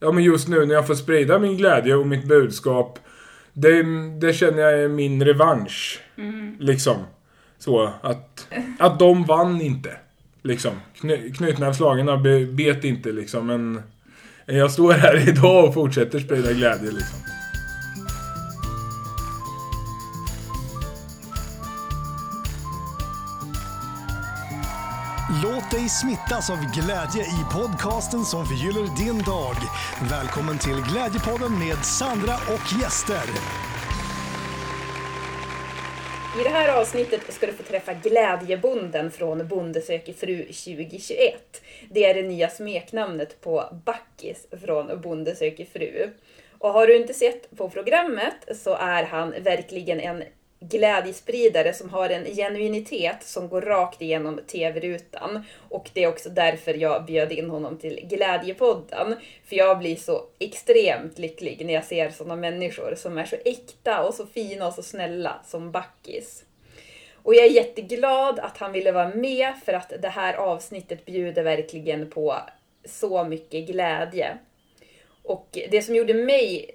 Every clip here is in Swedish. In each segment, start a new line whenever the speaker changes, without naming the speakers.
ja men just nu när jag får sprida min glädje och mitt budskap. Det, det känner jag är min revansch. Liksom. Så att, att de vann inte. Liksom. Kny, Knytnävsslagarna be- bet inte liksom men jag står här idag och fortsätter sprida glädje liksom.
Smittas av glädje i podcasten som förgyller din dag. Välkommen till Glädjepodden med Sandra och gäster.
I det här avsnittet ska du få träffa Glädjebonden från Bonde söker fru 2021. Det är det nya smeknamnet på Backis från Bonde söker fru. Och har du inte sett på programmet så är han verkligen en glädjespridare som har en genuinitet som går rakt igenom tv-rutan. Och det är också därför jag bjöd in honom till Glädjepodden. För jag blir så extremt lycklig när jag ser sådana människor som är så äkta och så fina och så snälla som Backis. Och jag är jätteglad att han ville vara med för att det här avsnittet bjuder verkligen på så mycket glädje. Och det som gjorde mig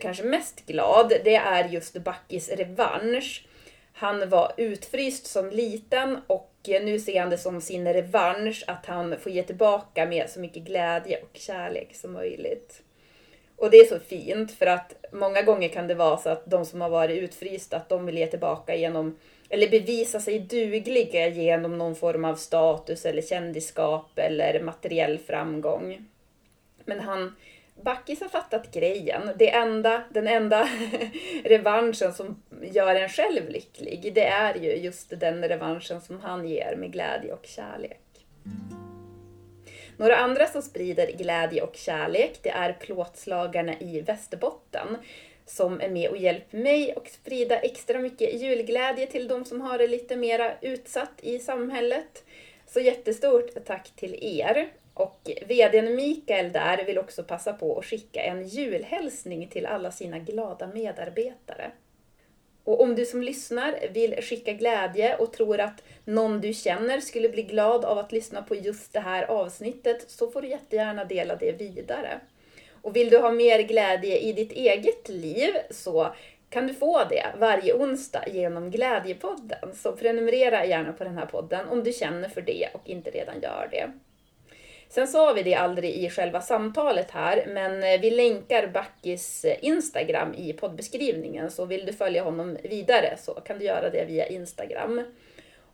kanske mest glad, det är just Backis revansch. Han var utfryst som liten och nu ser han det som sin revansch att han får ge tillbaka med så mycket glädje och kärlek som möjligt. Och det är så fint för att många gånger kan det vara så att de som har varit utfrysta, att de vill ge tillbaka genom, eller bevisa sig dugliga genom någon form av status eller kändisskap eller materiell framgång. Men han, Backis har fattat grejen. Det enda, den enda revanschen som gör en själv lycklig, det är ju just den revanschen som han ger med glädje och kärlek. Några andra som sprider glädje och kärlek, det är plåtslagarna i Västerbotten som är med och hjälper mig att sprida extra mycket julglädje till de som har det lite mera utsatt i samhället. Så jättestort tack till er! Och VDn Mikael där vill också passa på att skicka en julhälsning till alla sina glada medarbetare. Och om du som lyssnar vill skicka glädje och tror att någon du känner skulle bli glad av att lyssna på just det här avsnittet så får du jättegärna dela det vidare. Och vill du ha mer glädje i ditt eget liv så kan du få det varje onsdag genom Glädjepodden. Så prenumerera gärna på den här podden om du känner för det och inte redan gör det. Sen sa vi det aldrig i själva samtalet här, men eh, vi länkar Backis eh, Instagram i poddbeskrivningen, så vill du följa honom vidare så kan du göra det via Instagram.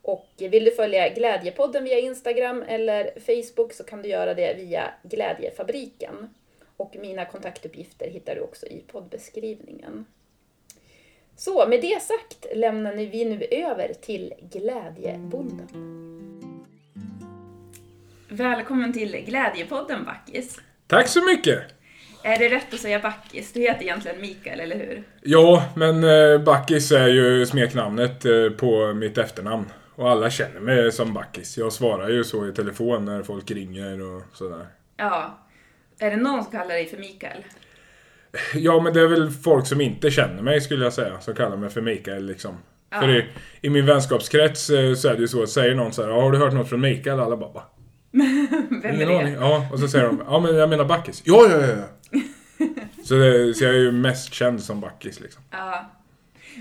Och vill du följa Glädjepodden via Instagram eller Facebook så kan du göra det via Glädjefabriken. Och mina kontaktuppgifter hittar du också i poddbeskrivningen. Så med det sagt lämnar vi nu över till Glädjebonden. Välkommen till Glädjepodden Backis.
Tack så mycket!
Är det rätt att säga Backis? Du heter egentligen Mikael, eller hur?
Ja, men eh, Backis är ju smeknamnet eh, på mitt efternamn. Och alla känner mig som Backis. Jag svarar ju så i telefon när folk ringer och sådär.
Ja. Är det någon som kallar dig för Mikael?
Ja, men det är väl folk som inte känner mig skulle jag säga, som kallar mig för Mikael liksom.
Ja.
För i, i min vänskapskrets eh, så är det ju så att säger någon så här, "Ja, har du hört något från Mikael? Alla bara?
Vem
Ingen
är
aning.
det?
Ja, och så säger de, ja men jag menar Backis. Ja, ja, ja, så, det, så jag är ju mest känd som Backis liksom.
Ja.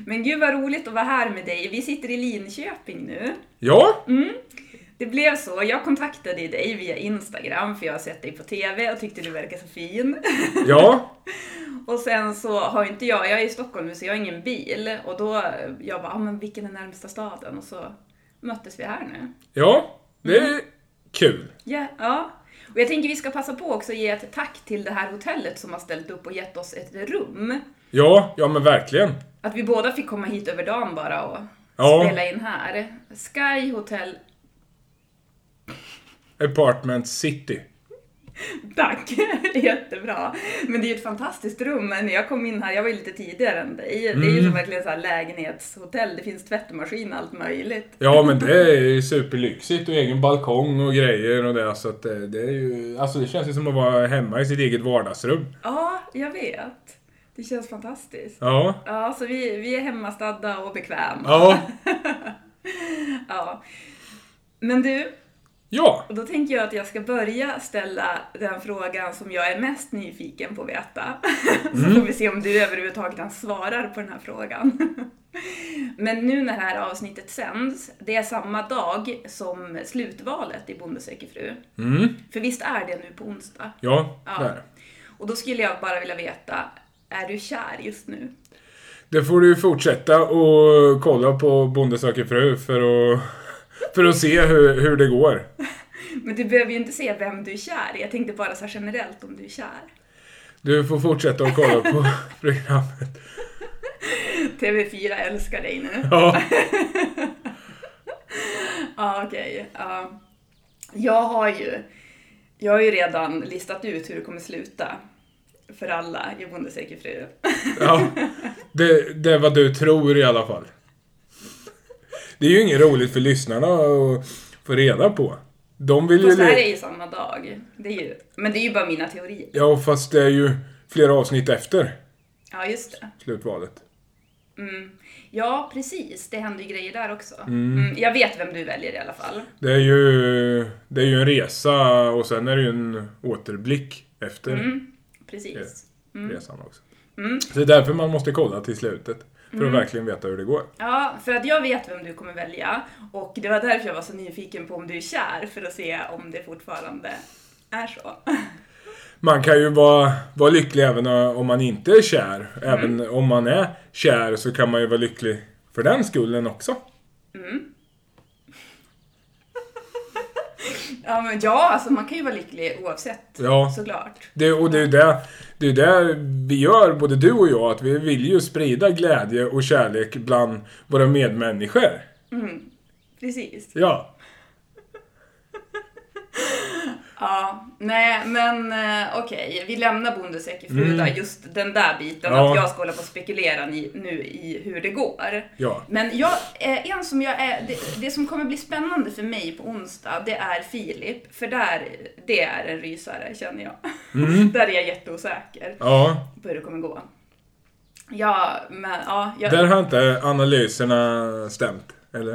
Men gud vad roligt att vara här med dig. Vi sitter i Linköping nu.
Ja,
Det blev så, jag kontaktade dig via Instagram för jag har sett dig på TV och tyckte du verkar så fin.
ja,
Och sen så har inte jag, jag är i Stockholm nu så jag har ingen bil. Och då, jag bara, ah, men vilken är närmsta staden? Och så möttes vi här nu.
ja, det är kul.
Ja, ja. Och jag tänker vi ska passa på också att ge ett tack till det här hotellet som har ställt upp och gett oss ett rum.
Ja, ja men verkligen.
Att vi båda fick komma hit över dagen bara och
Ja.
spela in här. Sky Hotel,
Apartment City.
tack! Jättebra. Men det är ju ett fantastiskt rum. När jag kom in här, jag var ju lite tidigare än dig. Det är ju
Mm.
som verkligen så här lägenhetshotell. Det finns tvättmaskin och allt möjligt.
Ja, men det är ju superlyxigt och egen balkong och grejer och det. Så att det, det är ju... Alltså det känns ju som att vara hemma i sitt eget vardagsrum.
Ja, jag vet. Det känns fantastiskt.
Ja.
Ja, så vi, vi är hemmastadda och bekväma.
Ja.
Ja. Men du,
Ja,
Och då tänker jag att jag ska börja ställa den frågan som jag är mest nyfiken på att veta. Så får vi se om du överhuvudtaget svarar på den här frågan. Men nu när det här avsnittet sänds, det är samma dag som slutvalet i Bonde söker fru.
mm.
För visst är det nu på onsdag?
ja,
Ja.
där.
Och då skulle jag bara vilja veta, är du kär just nu?
Det får du fortsätta och kolla på Bonde söker fru för att, för att se hur, hur det går.
Men du behöver ju inte se vem du är kär i. Jag tänkte bara så här generellt om du är kär.
Du får fortsätta att kolla på programmet.
TV4 älskar dig nu.
Ja,
Ja, okej. Ja. Jag har ju jag har ju redan listat ut hur det kommer sluta för alla i Bonde fru.
ja. Det, det är vad du tror i alla fall. Det är ju inget roligt för lyssnarna att få reda på. De vill ju...
Fast det här är ju samma dag. Det är ju, men det är ju bara mina teorier.
Ja, fast det är ju flera avsnitt efter
Ja, just det.
slutvalet.
Mm. Ja, precis. Det händer ju grejer där också. Mm. Jag vet vem du väljer i alla fall.
Det är ju, det är ju en resa och sen är det ju en återblick efter
Mm. Precis.
resan också.
Mm.
Så det är därför man måste kolla till slutet. För att verkligen veta hur det går.
Ja, för att jag vet vem du kommer välja. Och det var därför jag var så nyfiken på om du är kär, för att se om det fortfarande är så.
Man kan ju vara, vara lycklig även om man inte är kär. Även om man är kär så kan man ju vara lycklig för den skullen också.
Ja, men ja, alltså man kan ju vara lycklig oavsett.
Ja.
Såklart.
Det, och det är ju det, det, är det vi gör, både du och jag, att vi vill ju sprida glädje och kärlek bland våra medmänniskor.
Precis.
Ja.
Ja, nej men eh, okej, vi lämnar Bonde söker fru
Mm.
just den där biten,
Ja.
att jag ska hålla på och spekulera nu i hur det går.
Ja.
Men jag, eh, en som jag är, det, det som kommer bli spännande för mig på onsdag, det är Filip, för där, det är en rysare känner jag. där är jag jätteosäker
Ja.
på hur det kommer gå. Ja, men ja, jag,
Där har inte analyserna stämt, eller?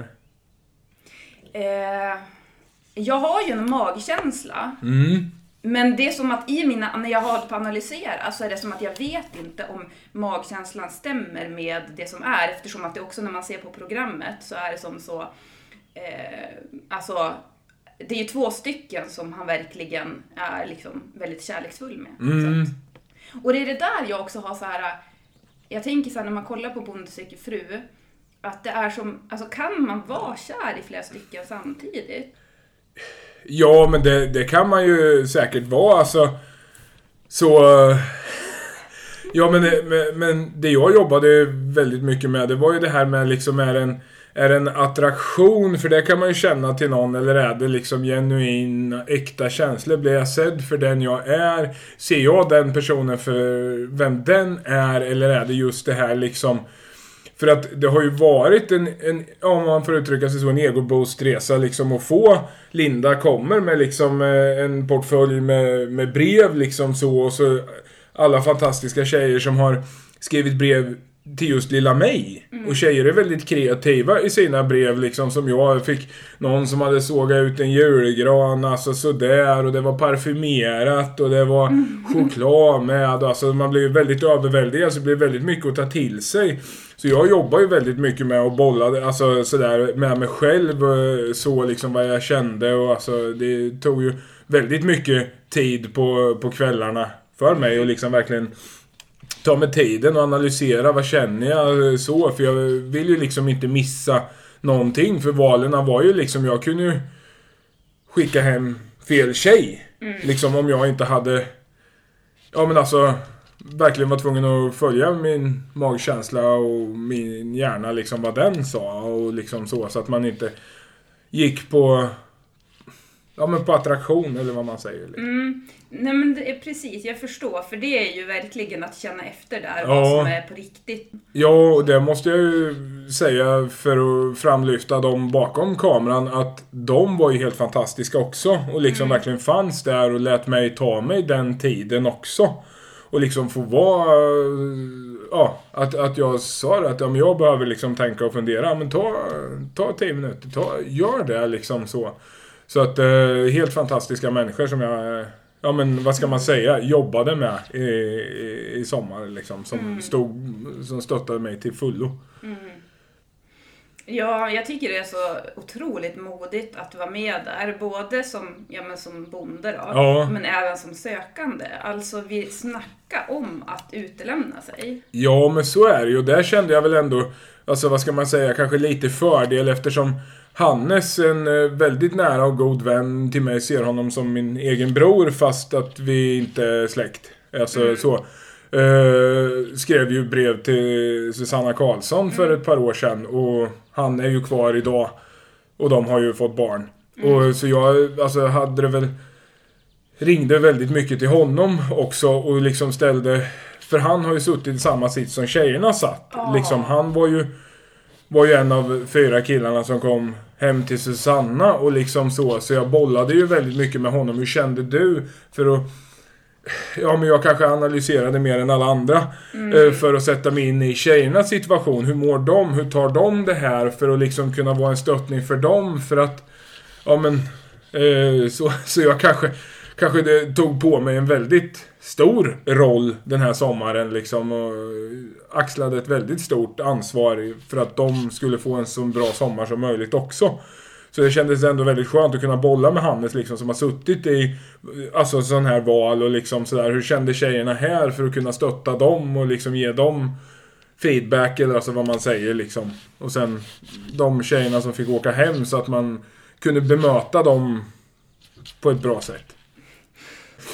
eh, jag har ju en magkänsla.
Mm.
Men det är som att i mina, när jag har hållit på att analysera så är det som att jag vet inte om magkänslan stämmer med det som är eftersom att det också när man ser på programmet så är det som så, eh, alltså det är ju två stycken som han verkligen är liksom väldigt kärleksfull med.
Mm.
Att, och det är det där jag också har så här. jag tänker så här när man kollar på Bonde söker fru, att det är som, alltså kan man vara kär i flera stycken samtidigt?
Ja, men det, det kan man ju säkert vara. Alltså, så... Eh, ja, men, det- men, men det jag jobbade väldigt mycket med, det var ju det här med liksom, är en, är en attraktion? För det kan man ju känna till någon, eller är det liksom genuin, äkta känslor? Blir jag sedd för den jag är? Ser jag den personen för vem den är? Eller är det just det här liksom... För att det har ju varit en, en om man får uttrycka sig så, en egoboostresa liksom att få Linda kommer med liksom eh, en portfölj med, med brev liksom så och så alla fantastiska tjejer som har skrivit brev till just lilla mig. Och tjejer är väldigt kreativa i sina brev liksom som jag fick någon som hade sågat ut en julgran, alltså sådär och det var parfymerat och det var choklad med alltså man blir ju väldigt överväldigad så det blir väldigt mycket att ta till sig. Så jag jobbar ju väldigt mycket med att bolla, alltså sådär med mig själv, eh, så liksom vad jag kände och alltså det tog ju väldigt mycket tid på, på kvällarna för mig och liksom verkligen ta mig tiden och analysera vad känner jag eh, så för jag vill ju liksom inte missa någonting för valen var ju liksom jag kunde ju skicka hem fel tjej. Liksom om jag inte hade Ja men alltså verkligen var tvungen att följa min magkänsla och min hjärna liksom vad den sa och liksom så så att man inte gick på Ja men på attraktion eller vad man säger. Liksom.
Mm. Nej men det är precis, jag förstår. För det är ju verkligen att känna efter där
Ja.
vad som är på riktigt.
Ja, och det måste jag ju säga för att framlyfta dem bakom kameran att de var ju helt fantastiska också. Och liksom verkligen fanns där och lät mig ta mig den tiden också. Och liksom få vara... Ja, att, att jag sa det att om jag behöver liksom tänka och fundera. Men ta, ta tio minuter, ta, gör det liksom så. Så att eh, helt fantastiska människor som jag, ja men vad ska man säga, jobbade med i, i, i sommar liksom. Som, stod, som stöttade mig till fullo.
Ja, jag tycker det är så otroligt modigt att vara med där. Både som, ja, men som bonde då,
Ja.
men även som sökande. Alltså, vi snacka om att utelämna sig.
Ja, men så är det ju. Och där kände jag väl ändå, alltså vad ska man säga, kanske lite fördel eftersom Hannes, en eh, väldigt nära och god vän till mig, ser honom som min egen bror fast att vi inte är släkt. Alltså så. Eh, skrev ju brev till Susanna Karlsson för ett par år sedan och han är ju kvar idag. Och de har ju fått barn. Och så jag, alltså hade det väl ringde väldigt mycket till honom också och liksom ställde... För han har ju suttit i samma sits som tjejerna satt. Liksom, han var ju, var ju en av fyra killarna som kom hem till Susanna och liksom så. Så jag bollade ju väldigt mycket med honom. Hur kände du? För att... Ja, men jag kanske analyserade mer än alla andra. eh, För att sätta mig in i tjejernas situation. Hur mår de? Hur tar de det här? För att liksom kunna vara en stöttning för dem. För att... Ja, men... Eh, så, så jag kanske... Kanske det tog på mig en väldigt stor roll den här sommaren liksom. Och axlade ett väldigt stort ansvar för att de skulle få en så bra sommar som möjligt också. Så det kändes ändå väldigt skönt att kunna bolla med Hannes liksom som har suttit i alltså sån här val och liksom sådär. Hur kände tjejerna här för att kunna stötta dem och liksom ge dem feedback eller alltså vad man säger liksom. Och sen de tjejerna som fick åka hem så att man kunde bemöta dem på ett bra sätt.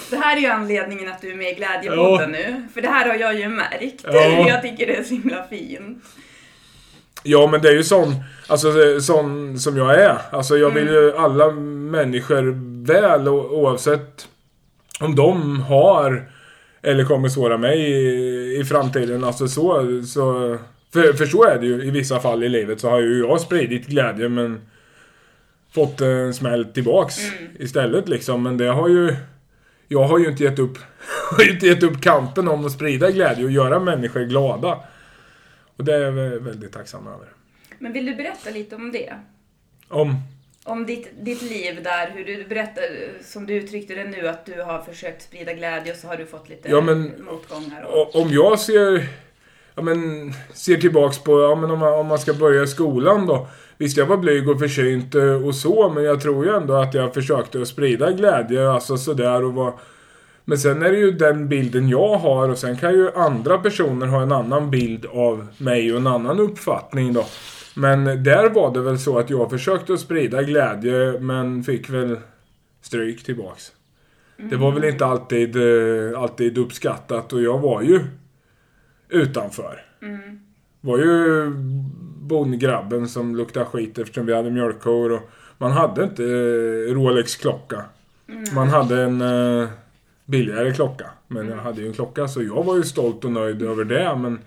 Det här är ju anledningen att du är med i Glädjepodden nu. För det här har jag ju märkt.
Ja.
Jag tycker det är så himla fint.
Ja, men det är ju sån, alltså, sån som jag är. Alltså, jag vill ju alla människor väl oavsett om de har eller kommer såra mig i, i framtiden. Alltså så, så för, för så är det ju i vissa fall i livet så har ju jag spridit glädje men fått en smäll tillbaks istället liksom. Men det har ju jag har ju inte gett upp, har ju inte gett upp kampen om att sprida glädje och göra människor glada. Och det är jag vä- väldigt tacksam över.
Men vill du berätta lite om det?
Om...
Om ditt, ditt liv där, hur du berättar, som du uttryckte det nu, att du har försökt sprida glädje och så har du fått lite
Ja, men-
motgångar. Och...
Om jag ser... Ja, men, ser tillbaks på, ja, men om, man, om man ska börja skolan då. Visst, jag var blyg och försynt eh, och så, men jag tror ju ändå att jag försökte att sprida glädje, alltså sådär och vara... Men sen är det ju den bilden jag har och sen kan ju andra personer ha en annan bild av mig och en annan uppfattning då. Men där var det väl så att jag försökte att sprida glädje men fick väl stryk tillbaks. Det var väl inte alltid, eh, alltid uppskattat och jag var ju utanför. Var ju bondgrabben som luktade skit eftersom vi hade mjölkkor och man hade inte eh, Rolex-klocka. Man hade en eh, billigare klocka. Men jag hade ju en klocka så jag var ju stolt och nöjd över det men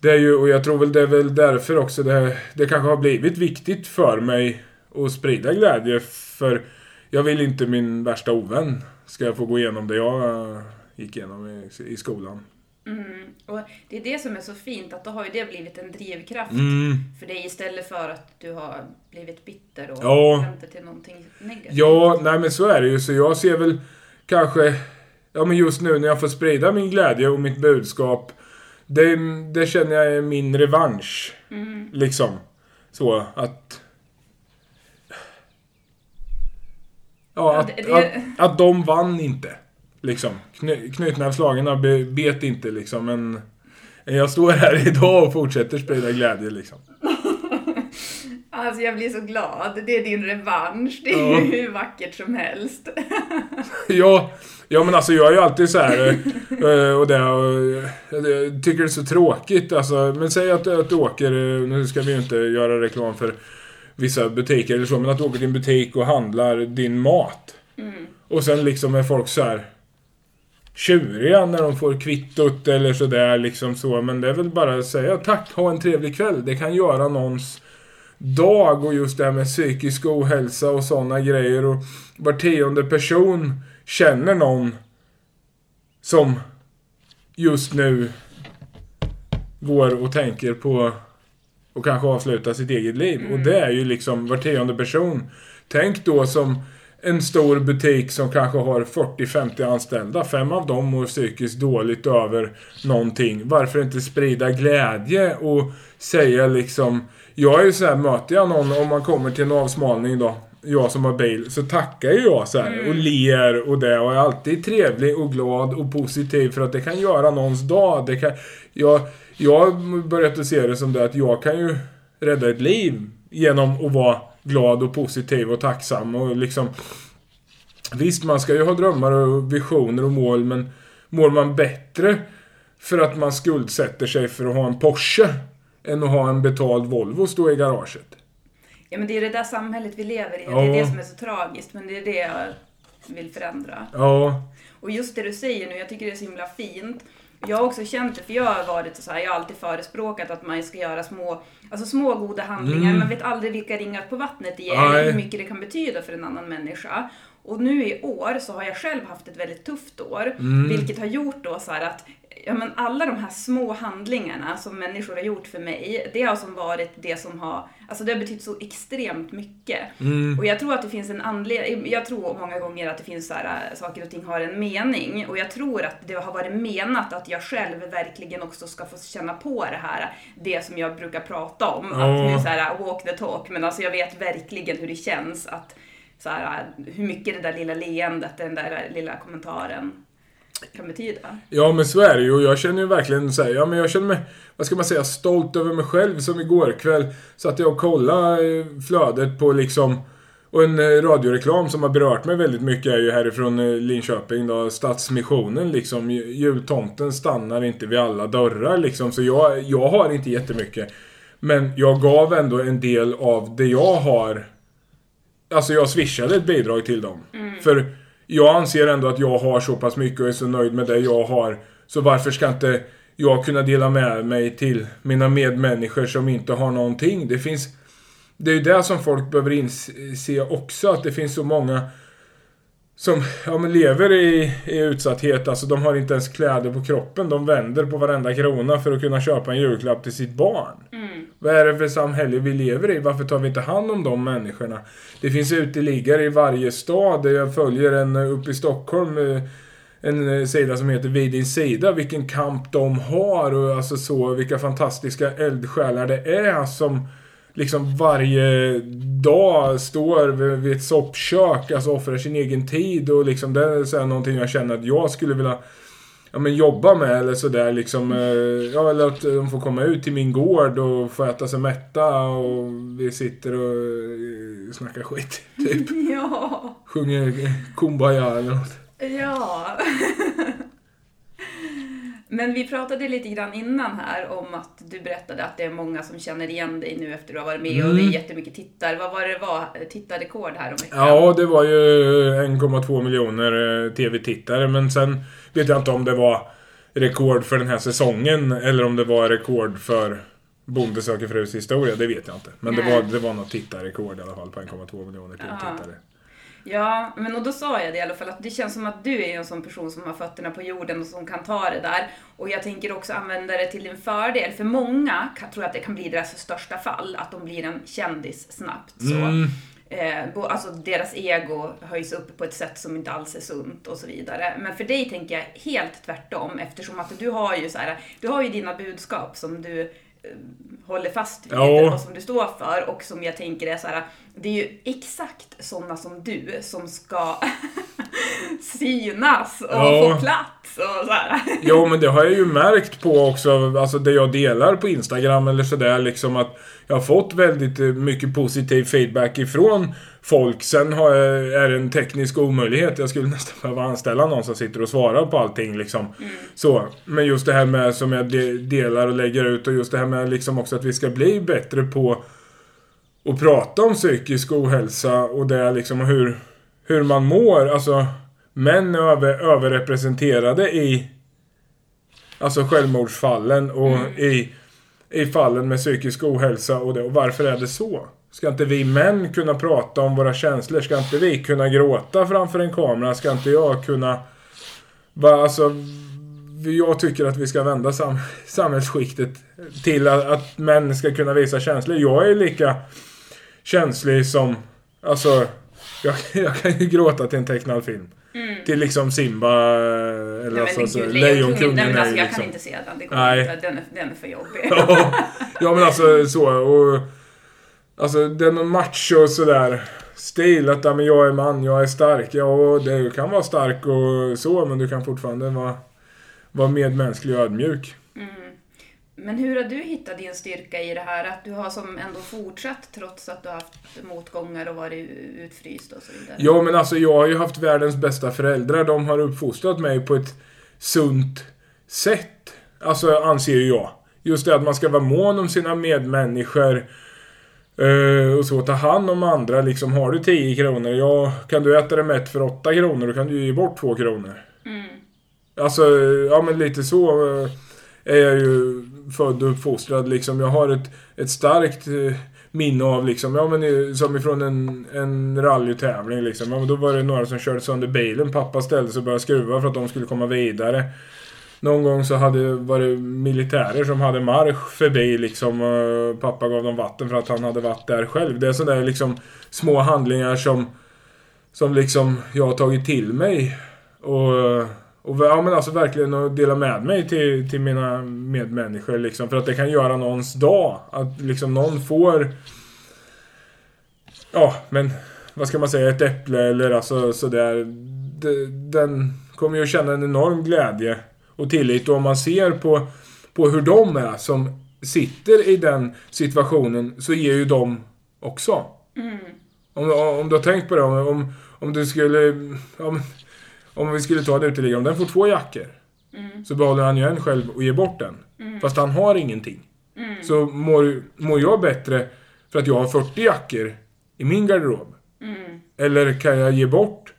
det är ju, och jag tror väl det är väl därför också det, det kanske har blivit viktigt för mig att sprida glädje för jag vill inte min värsta ovän ska få gå igenom det jag gick igenom i, i skolan.
Mm. Och det är det som är så fint, att då har ju det blivit en drivkraft
Mm.
för dig istället för att du har blivit bitter och
Ja.
till någonting negativt.
Ja, nej men så är det ju. Så jag ser väl kanske... Ja men just nu när jag får sprida min glädje och mitt budskap. Det, det känner jag är min revansch. Liksom. Så att... Ja,
Ja,
att,
det- det-
Att, att de vann inte. Liksom. Kny, bet inte liksom. Men jag står här idag och fortsätter sprida glädje liksom.
Alltså jag blir så glad. Det är din revansch. Det är
Ja.
ju hur vackert som helst.
Ja, ja men alltså jag är ju alltid så här eh, och det och, jag tycker det är så tråkigt alltså. Men säg att, att du åker, eh, nu ska vi ju inte göra reklam för vissa butiker eller så, men att du åker till en butik och handlar din mat. Och sen liksom är folk så här tjuriga när de får kvittot eller sådär liksom så. Men det är väl bara att säga tack, ha en trevlig kväll. Det kan göra någons dag och just det här med psykisk ohälsa och sådana grejer. Och var tionde person känner någon som just nu går och tänker på och kanske avsluta sitt eget liv. Och det är ju liksom var tionde person. Tänk då som en stor butik som kanske har 40-50 anställda. Fem av dem mår psykiskt dåligt över någonting. Varför inte sprida glädje och säga liksom... Jag är ju så här, möter jag någon om man kommer till en avsmalning då. Jag som har bil, så tackar ju jag så här och ler och det och är alltid trevlig och glad och positiv för att det kan göra någons dag. Det kan, jag, jag har börjat att se det som det att jag kan ju rädda ett liv genom att vara glad och positiv och tacksam och liksom Visst, man ska ju ha drömmar och visioner och mål, men mår man bättre för att man skuldsätter sig för att ha en Porsche än att ha en betald Volvo stå i garaget?
Ja men det är det där samhället vi lever i.
Ja.
Det är det som är så tragiskt. Men det är det jag vill förändra.
Ja,
Och just det du säger nu, jag tycker det är så himla fint. Jag har också känt det, för jag har varit så här, jag har alltid förespråkat att man ska göra små, alltså små goda handlingar. Man vet aldrig vilka ringar på vattnet det
Nej.
eller hur mycket det kan betyda för en annan människa. Och nu i år så har jag själv haft ett väldigt tufft år, vilket har gjort då så att Ja, men alla de här små handlingarna som människor har gjort för mig, det har som varit det som har, alltså det har betytt så extremt mycket. Och jag tror att det finns en anledning, jag tror många gånger att det finns så här, äh, saker och ting har en mening. Och jag tror att det har varit menat att jag själv verkligen också ska få känna på det här, det som jag brukar prata om. Att
Ja.
nu så här, walk the talk, men alltså jag vet verkligen hur det känns att så här, hur mycket det där lilla leendet, den där lilla kommentaren kan betyda.
Ja men så är det ju och jag känner ju verkligen så här, ja men jag känner mig, vad ska man säga, stolt över mig själv som igår kväll satt jag och kollade eh, flödet på liksom och en eh, radioreklam som har berört mig väldigt mycket är ju härifrån eh, Linköping då, Stadsmissionen liksom. Ju- Jultomten stannar inte vid alla dörrar liksom. Så jag, jag har inte jättemycket. Men jag gav ändå en del av det jag har. Alltså jag swishade ett bidrag till dem. För jag anser ändå att jag har så pass mycket och är så nöjd med det jag har. Så varför ska inte jag kunna dela med mig till mina medmänniskor som inte har någonting? Det finns... Det är ju det som folk behöver inse också, att det finns så många som ja, men lever i, i utsatthet. Alltså de har inte ens kläder på kroppen. De vänder på varenda krona för att kunna köpa en julklapp till sitt barn. Vad är det för samhälle vi lever i? Varför tar vi inte hand om de människorna? Det finns uteliggare i varje stad. Jag följer en eh, uppe i Stockholm. eh, En eh, sida som heter Vid din sida. Vilken kamp de har och alltså så vilka fantastiska eldsjälar det är som liksom varje dag står vid ett soppkök, alltså offrar sin egen tid och liksom det är så här någonting jag känner att jag skulle vilja ja, men jobba med eller sådär liksom. eh, Ja, eller att de får komma ut till min gård och få äta sig mätta och vi sitter och eh, snackar skit. Typ.
Ja,
Sjunger Kumbaya eller något.
ja. Men vi pratade lite grann innan här om att du berättade att det är många som känner igen dig nu efter att du har varit med och det är jättemycket tittare. Vad var det var tittarrekord här om veckan?
Ja, det var ju 1,2 miljoner eh, TV-tittare men sen vet jag inte om det var rekord för den här säsongen eller om det var rekord för Bonde söker frus historia, det vet jag inte. Men det var, det var något tittarrekord i alla fall på 1,2 miljoner TV-tittare.
Ja, men och då sa jag det i alla fall att det känns som att du är en sån person som har fötterna på jorden och som kan ta det där. Och jag tänker också använda det till din fördel. För många kan, tror att det kan bli deras största fall, att de blir en kändis snabbt. Så.
Mm.
Eh, alltså deras ego höjs upp på ett sätt som inte alls är sunt och så vidare. Men för dig tänker jag helt tvärtom eftersom att du har ju så här, du har ju dina budskap som du håller fast vid
Ja.
och som du står för och som jag tänker är så här, det är ju exakt sådana som du som ska synas och
Ja.
få plats och så här.
Jo, men det har jag ju märkt på också, alltså det jag delar på Instagram eller sådär liksom att jag har fått väldigt eh, mycket positiv feedback ifrån folk. Sen jag, är det en teknisk omöjlighet. Jag skulle nästan behöva anställa någon som sitter och svarar på allting liksom. Så. Men just det här med som jag de, delar och lägger ut och just det här med liksom också att vi ska bli bättre på att prata om psykisk ohälsa och det liksom hur, hur man mår. Alltså, män är över, överrepresenterade i Alltså självmordsfallen och i, i fallen med psykisk ohälsa och det. Och varför är det så? Ska inte vi män kunna prata om våra känslor? Ska inte vi kunna gråta framför en kamera? Ska inte jag kunna... Va, alltså, jag tycker att vi ska vända sam samhällsskiktet till att, att män ska kunna visa känslor. Jag är lika känslig som... Alltså, jag, jag kan ju gråta till en tecknad film. Till liksom Simba eller
Mm. Nej,
alltså,
men
så,
gud,
Lejonkungen
alltså, jag
liksom...
kan inte se den. Det går
Nej.
inte. Den är, den är för jobbig.
Ja, ja men alltså så och... Alltså det någon macho sådär stil att men jag är man, jag är stark. Ja, och du kan vara stark och så men du kan fortfarande vara, vara medmänsklig och ödmjuk.
Men hur har du hittat din styrka i det här? Att du har som ändå fortsatt trots att du har haft motgångar och varit utfryst och så vidare?
Ja men alltså jag har ju haft världens bästa föräldrar. De har uppfostrat mig på ett sunt sätt. Alltså anser ju jag. Just det att man ska vara mån om sina medmänniskor. eh, och så ta hand om andra. Liksom har du 10 kronor, ja kan du äta det mätt för 8 kronor då kan du ge bort 2 kronor. Alltså, ja men lite så eh, är jag ju född och uppfostrad liksom. Jag har ett, ett starkt eh, minne av liksom, ja men eh, som ifrån en, en rallytävling liksom. Ja, men då var det några som körde sönder bilen. Pappa ställde sig och började skruva för att de skulle komma vidare. Någon gång så hade, var det militärer som hade marsch förbi liksom. och Pappa gav dem vatten för att han hade varit där själv. Det är sådana där liksom små handlingar som, som liksom jag har tagit till mig. Och, eh, och ja, men alltså verkligen att dela med mig till, till mina medmänniskor liksom. För att det kan göra någons dag. Att liksom någon får... Ja, men vad ska man säga? Ett äpple eller alltså sådär. Den kommer ju att känna en enorm glädje och tillit. Och om man ser på, på hur de är som sitter i den situationen så ger ju de också. Om, om du har tänkt på det, om, om, om du skulle... Om, om vi skulle ta det uteliggare, om den får två jackor. Så behåller han ju en själv och ger bort den. Fast han har ingenting. Så mår, mår jag bättre för att jag har 40 jackor i min garderob? Eller kan jag ge bort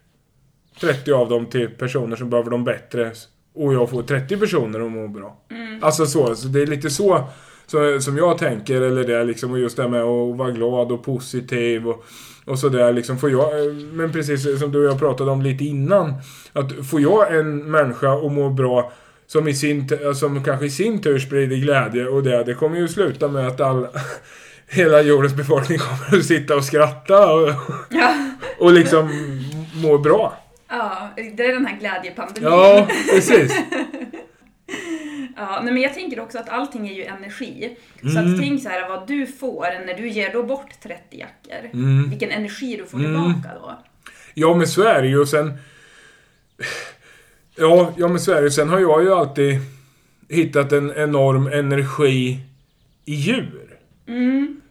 30 av dem till personer som behöver dem bättre och jag får 30 personer att må bra? Alltså så, så det är lite så, så som jag tänker, eller det liksom, och just det här med att vara glad och positiv och, och sådär liksom. Får jag, men precis som du och jag pratade om lite innan, att får jag en människa att må bra som, i sin, som kanske i sin tur sprider glädje och det, det kommer ju sluta med att all, hela jordens befolkning kommer att sitta och skratta och,
Ja.
och liksom må bra.
ja, det är den här glädjepandemin.
Ja, precis.
Ja, nej, men jag tänker också att allting är ju energi. Så
Mm.
att tänk så här vad du får när du ger då bort 30 jackor.
Mm.
Vilken energi du får tillbaka då.
Ja, men så är det ju. Och sen... Ja, ja, men så är det. Sen har jag ju alltid hittat en enorm energi i djur.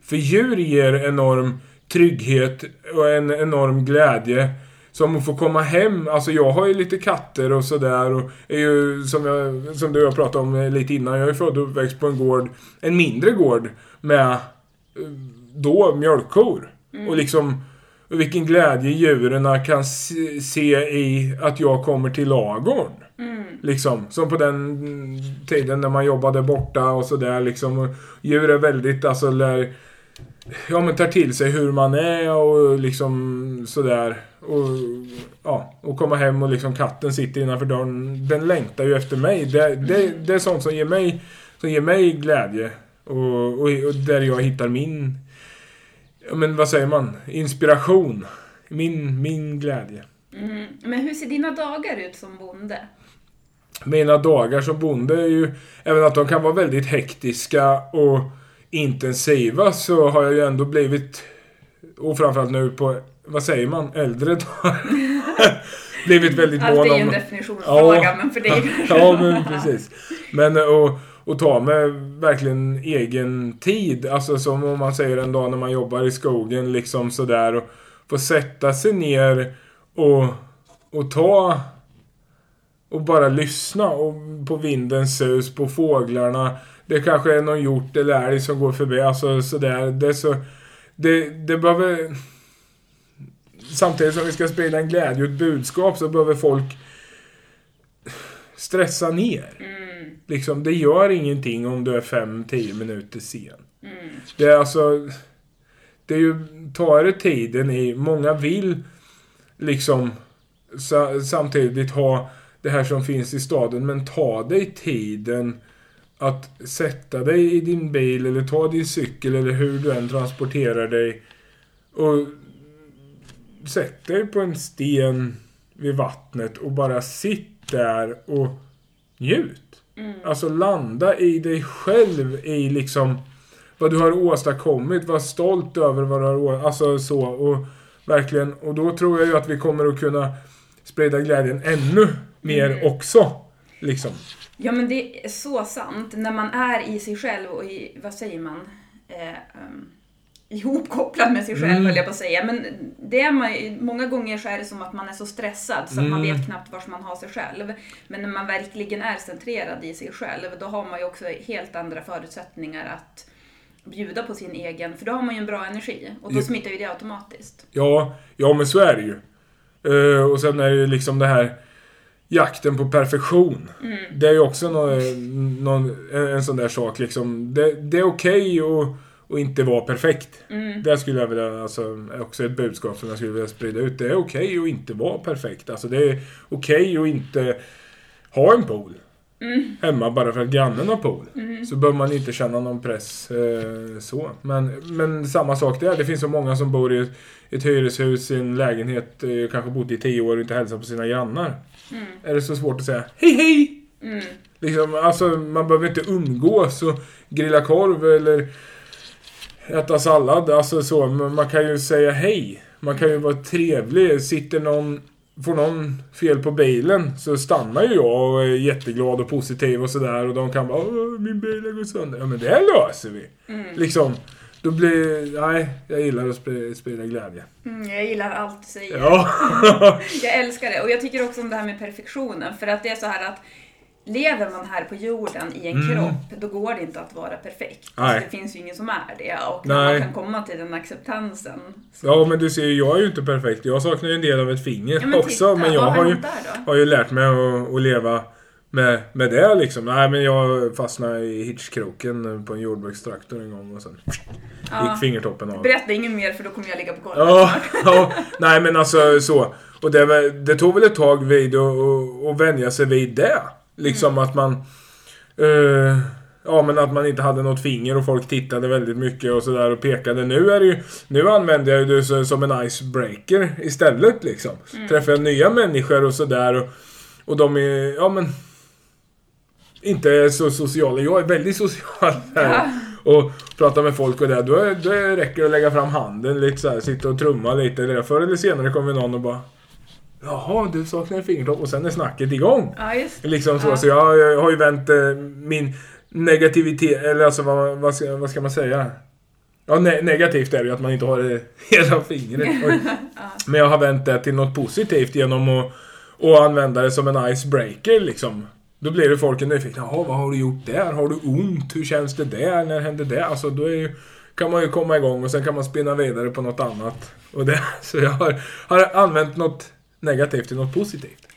För djur ger enorm trygghet och en enorm glädje. Som att få komma hem. Alltså jag har ju lite katter och sådär och är ju som, jag, som du och jag pratade om lite innan. Jag är född och uppväxt på en gård. En mindre gård med eh, då mjölkkor. Och liksom vilken glädje djuren kan se, i att jag kommer till lagorn. Liksom, som på den tiden när man jobbade borta och sådär liksom. Djur är väldigt, alltså lär, ja men tar till sig hur man är och liksom sådär. Och, ja, och komma hem och liksom katten sitter innanför dörren. Den längtar ju efter mig. Det, det, det är sånt som ger mig, som ger mig glädje. Och, och, och där jag hittar min, ja men vad säger man, inspiration. Min, min glädje.
Mm. Men hur ser dina dagar ut som bonde?
Mina dagar som bonde är ju, även att de kan vara väldigt hektiska och intensiva så har jag ju ändå blivit, och framförallt nu på, vad säger man, äldre dagar. blivit väldigt
Allt
mån
är ju en
om...
definitionsfråga, men för dig
Ja, men precis. Men och, och ta med verkligen egen tid. Alltså som om man säger en dag när man jobbar i skogen liksom sådär och få sätta sig ner och, och ta och bara lyssna och på vindens sus, på fåglarna. Det kanske är någon hjort eller älg som går förbi. Alltså sådär. Det är så... Det, det behöver... Samtidigt som vi ska sprida en glädje och ett budskap så behöver folk stressa ner. Liksom, det gör ingenting om du är 5-10 minuter sen. Det är alltså... Det är ju... Tar det tiden i... Många vill liksom sa, samtidigt ha det här som finns i staden. Men ta dig tiden att sätta dig i din bil eller ta din cykel eller hur du än transporterar dig. Och sätt dig på en sten vid vattnet och bara sitt där och njut. Alltså landa i dig själv i liksom vad du har åstadkommit. Var stolt över vad du har å- Alltså så. Och verkligen. Och då tror jag ju att vi kommer att kunna sprida glädjen ännu mer också. Liksom.
Ja men det är så sant. När man är i sig själv och i, vad säger man? Eh, um, ihopkopplad med sig själv
Mm.
höll jag på att säga. Men det är man, många gånger så är det som att man är så stressad så att man
Mm.
vet knappt var man har sig själv. Men när man verkligen är centrerad i sig själv, då har man ju också helt andra förutsättningar att bjuda på sin egen, för då har man ju en bra energi. Och då smittar ju det automatiskt.
Ja, ja men så är det ju. Eh, och sen är det ju liksom det här jakten på perfektion. Det är ju också någon, någon, en, sån där sak liksom. Det, det är okej att att inte vara perfekt. Det skulle jag vilja, alltså, är också ett budskap som jag skulle vilja sprida ut. Det är okej att inte vara perfekt. Alltså det är okej att inte ha en pool. Hemma bara för att grannen har pool. Så bör man inte känna någon press eh, så. Men, men samma sak där. Det finns så många som bor i ett, ett hyreshus i en lägenhet, eh, kanske bott i tio år och inte hälsar på sina grannar. Är det så svårt att säga hej hej? Liksom, alltså, man behöver inte umgås och grilla korv eller äta sallad. Alltså så, men man kan ju säga hej. Man kan ju vara trevlig. Sitter någon, får någon fel på bilen så stannar ju jag och är jätteglad och positiv och sådär. Och de kan bara Åh, min bil har gått sönder. Ja men det löser vi. Liksom. Då blir, nej, jag gillar att sprida glädje.
Mm, jag gillar allt du säger.
Ja.
Jag älskar det. Och jag tycker också om det här med perfektionen. För att det är så här att lever man här på jorden i en kropp, då går det inte att vara perfekt.
Mm.
Alltså, det finns ju ingen som är det. Och när
Nej.
man kan komma till den acceptansen. Så.
ja men du ser ju, jag är ju inte perfekt. Jag saknar ju en del av ett finger
Ja, men
också.
titta,
men jag har ju, har ju lärt mig att, att leva med, med det liksom. Nej men jag fastnade i hitchkroken på en jordbrukstraktor en gång och sen
Ja.
gick fingertoppen av.
Berätta inget mer för då kommer jag ligga på golvet.
Ja, ja, nej men alltså så. Och det, det tog väl ett tag vid att vänja sig vid det. Liksom
Mm.
att man... eh, ja men att man inte hade något finger och folk tittade väldigt mycket och sådär och pekade. Nu är det ju... Nu använder jag det som en icebreaker istället liksom.
Mm.
Träffar jag nya människor och sådär och, och de är... Ja men... Inte så sociala. Jag är väldigt social här.
Ja.
Och pratar med folk och det. Då, då räcker det att lägga fram handen lite så här, sitta och trumma lite. Förr eller senare kommer någon och bara Jaha, du saknar en fingertopp och sen är snacket igång.
Ja, just det.
Liksom så.
Ja.
Så jag, jag har ju vänt eh, min negativitet, eller alltså vad, vad, ska, vad ska man säga? Ja, ne negativt är det ju att man inte har det hela fingret. Oj. Men jag har vänt det till något positivt genom att, att använda det som en icebreaker liksom. Då blir det folk nyfikna. Jaha, vad har du gjort där? Har du ont? Hur känns det där? När hände det? Alltså då är ju, kan man ju komma igång och sen kan man spinna vidare på något annat. Och det, så jag har, har använt något negativt till något positivt.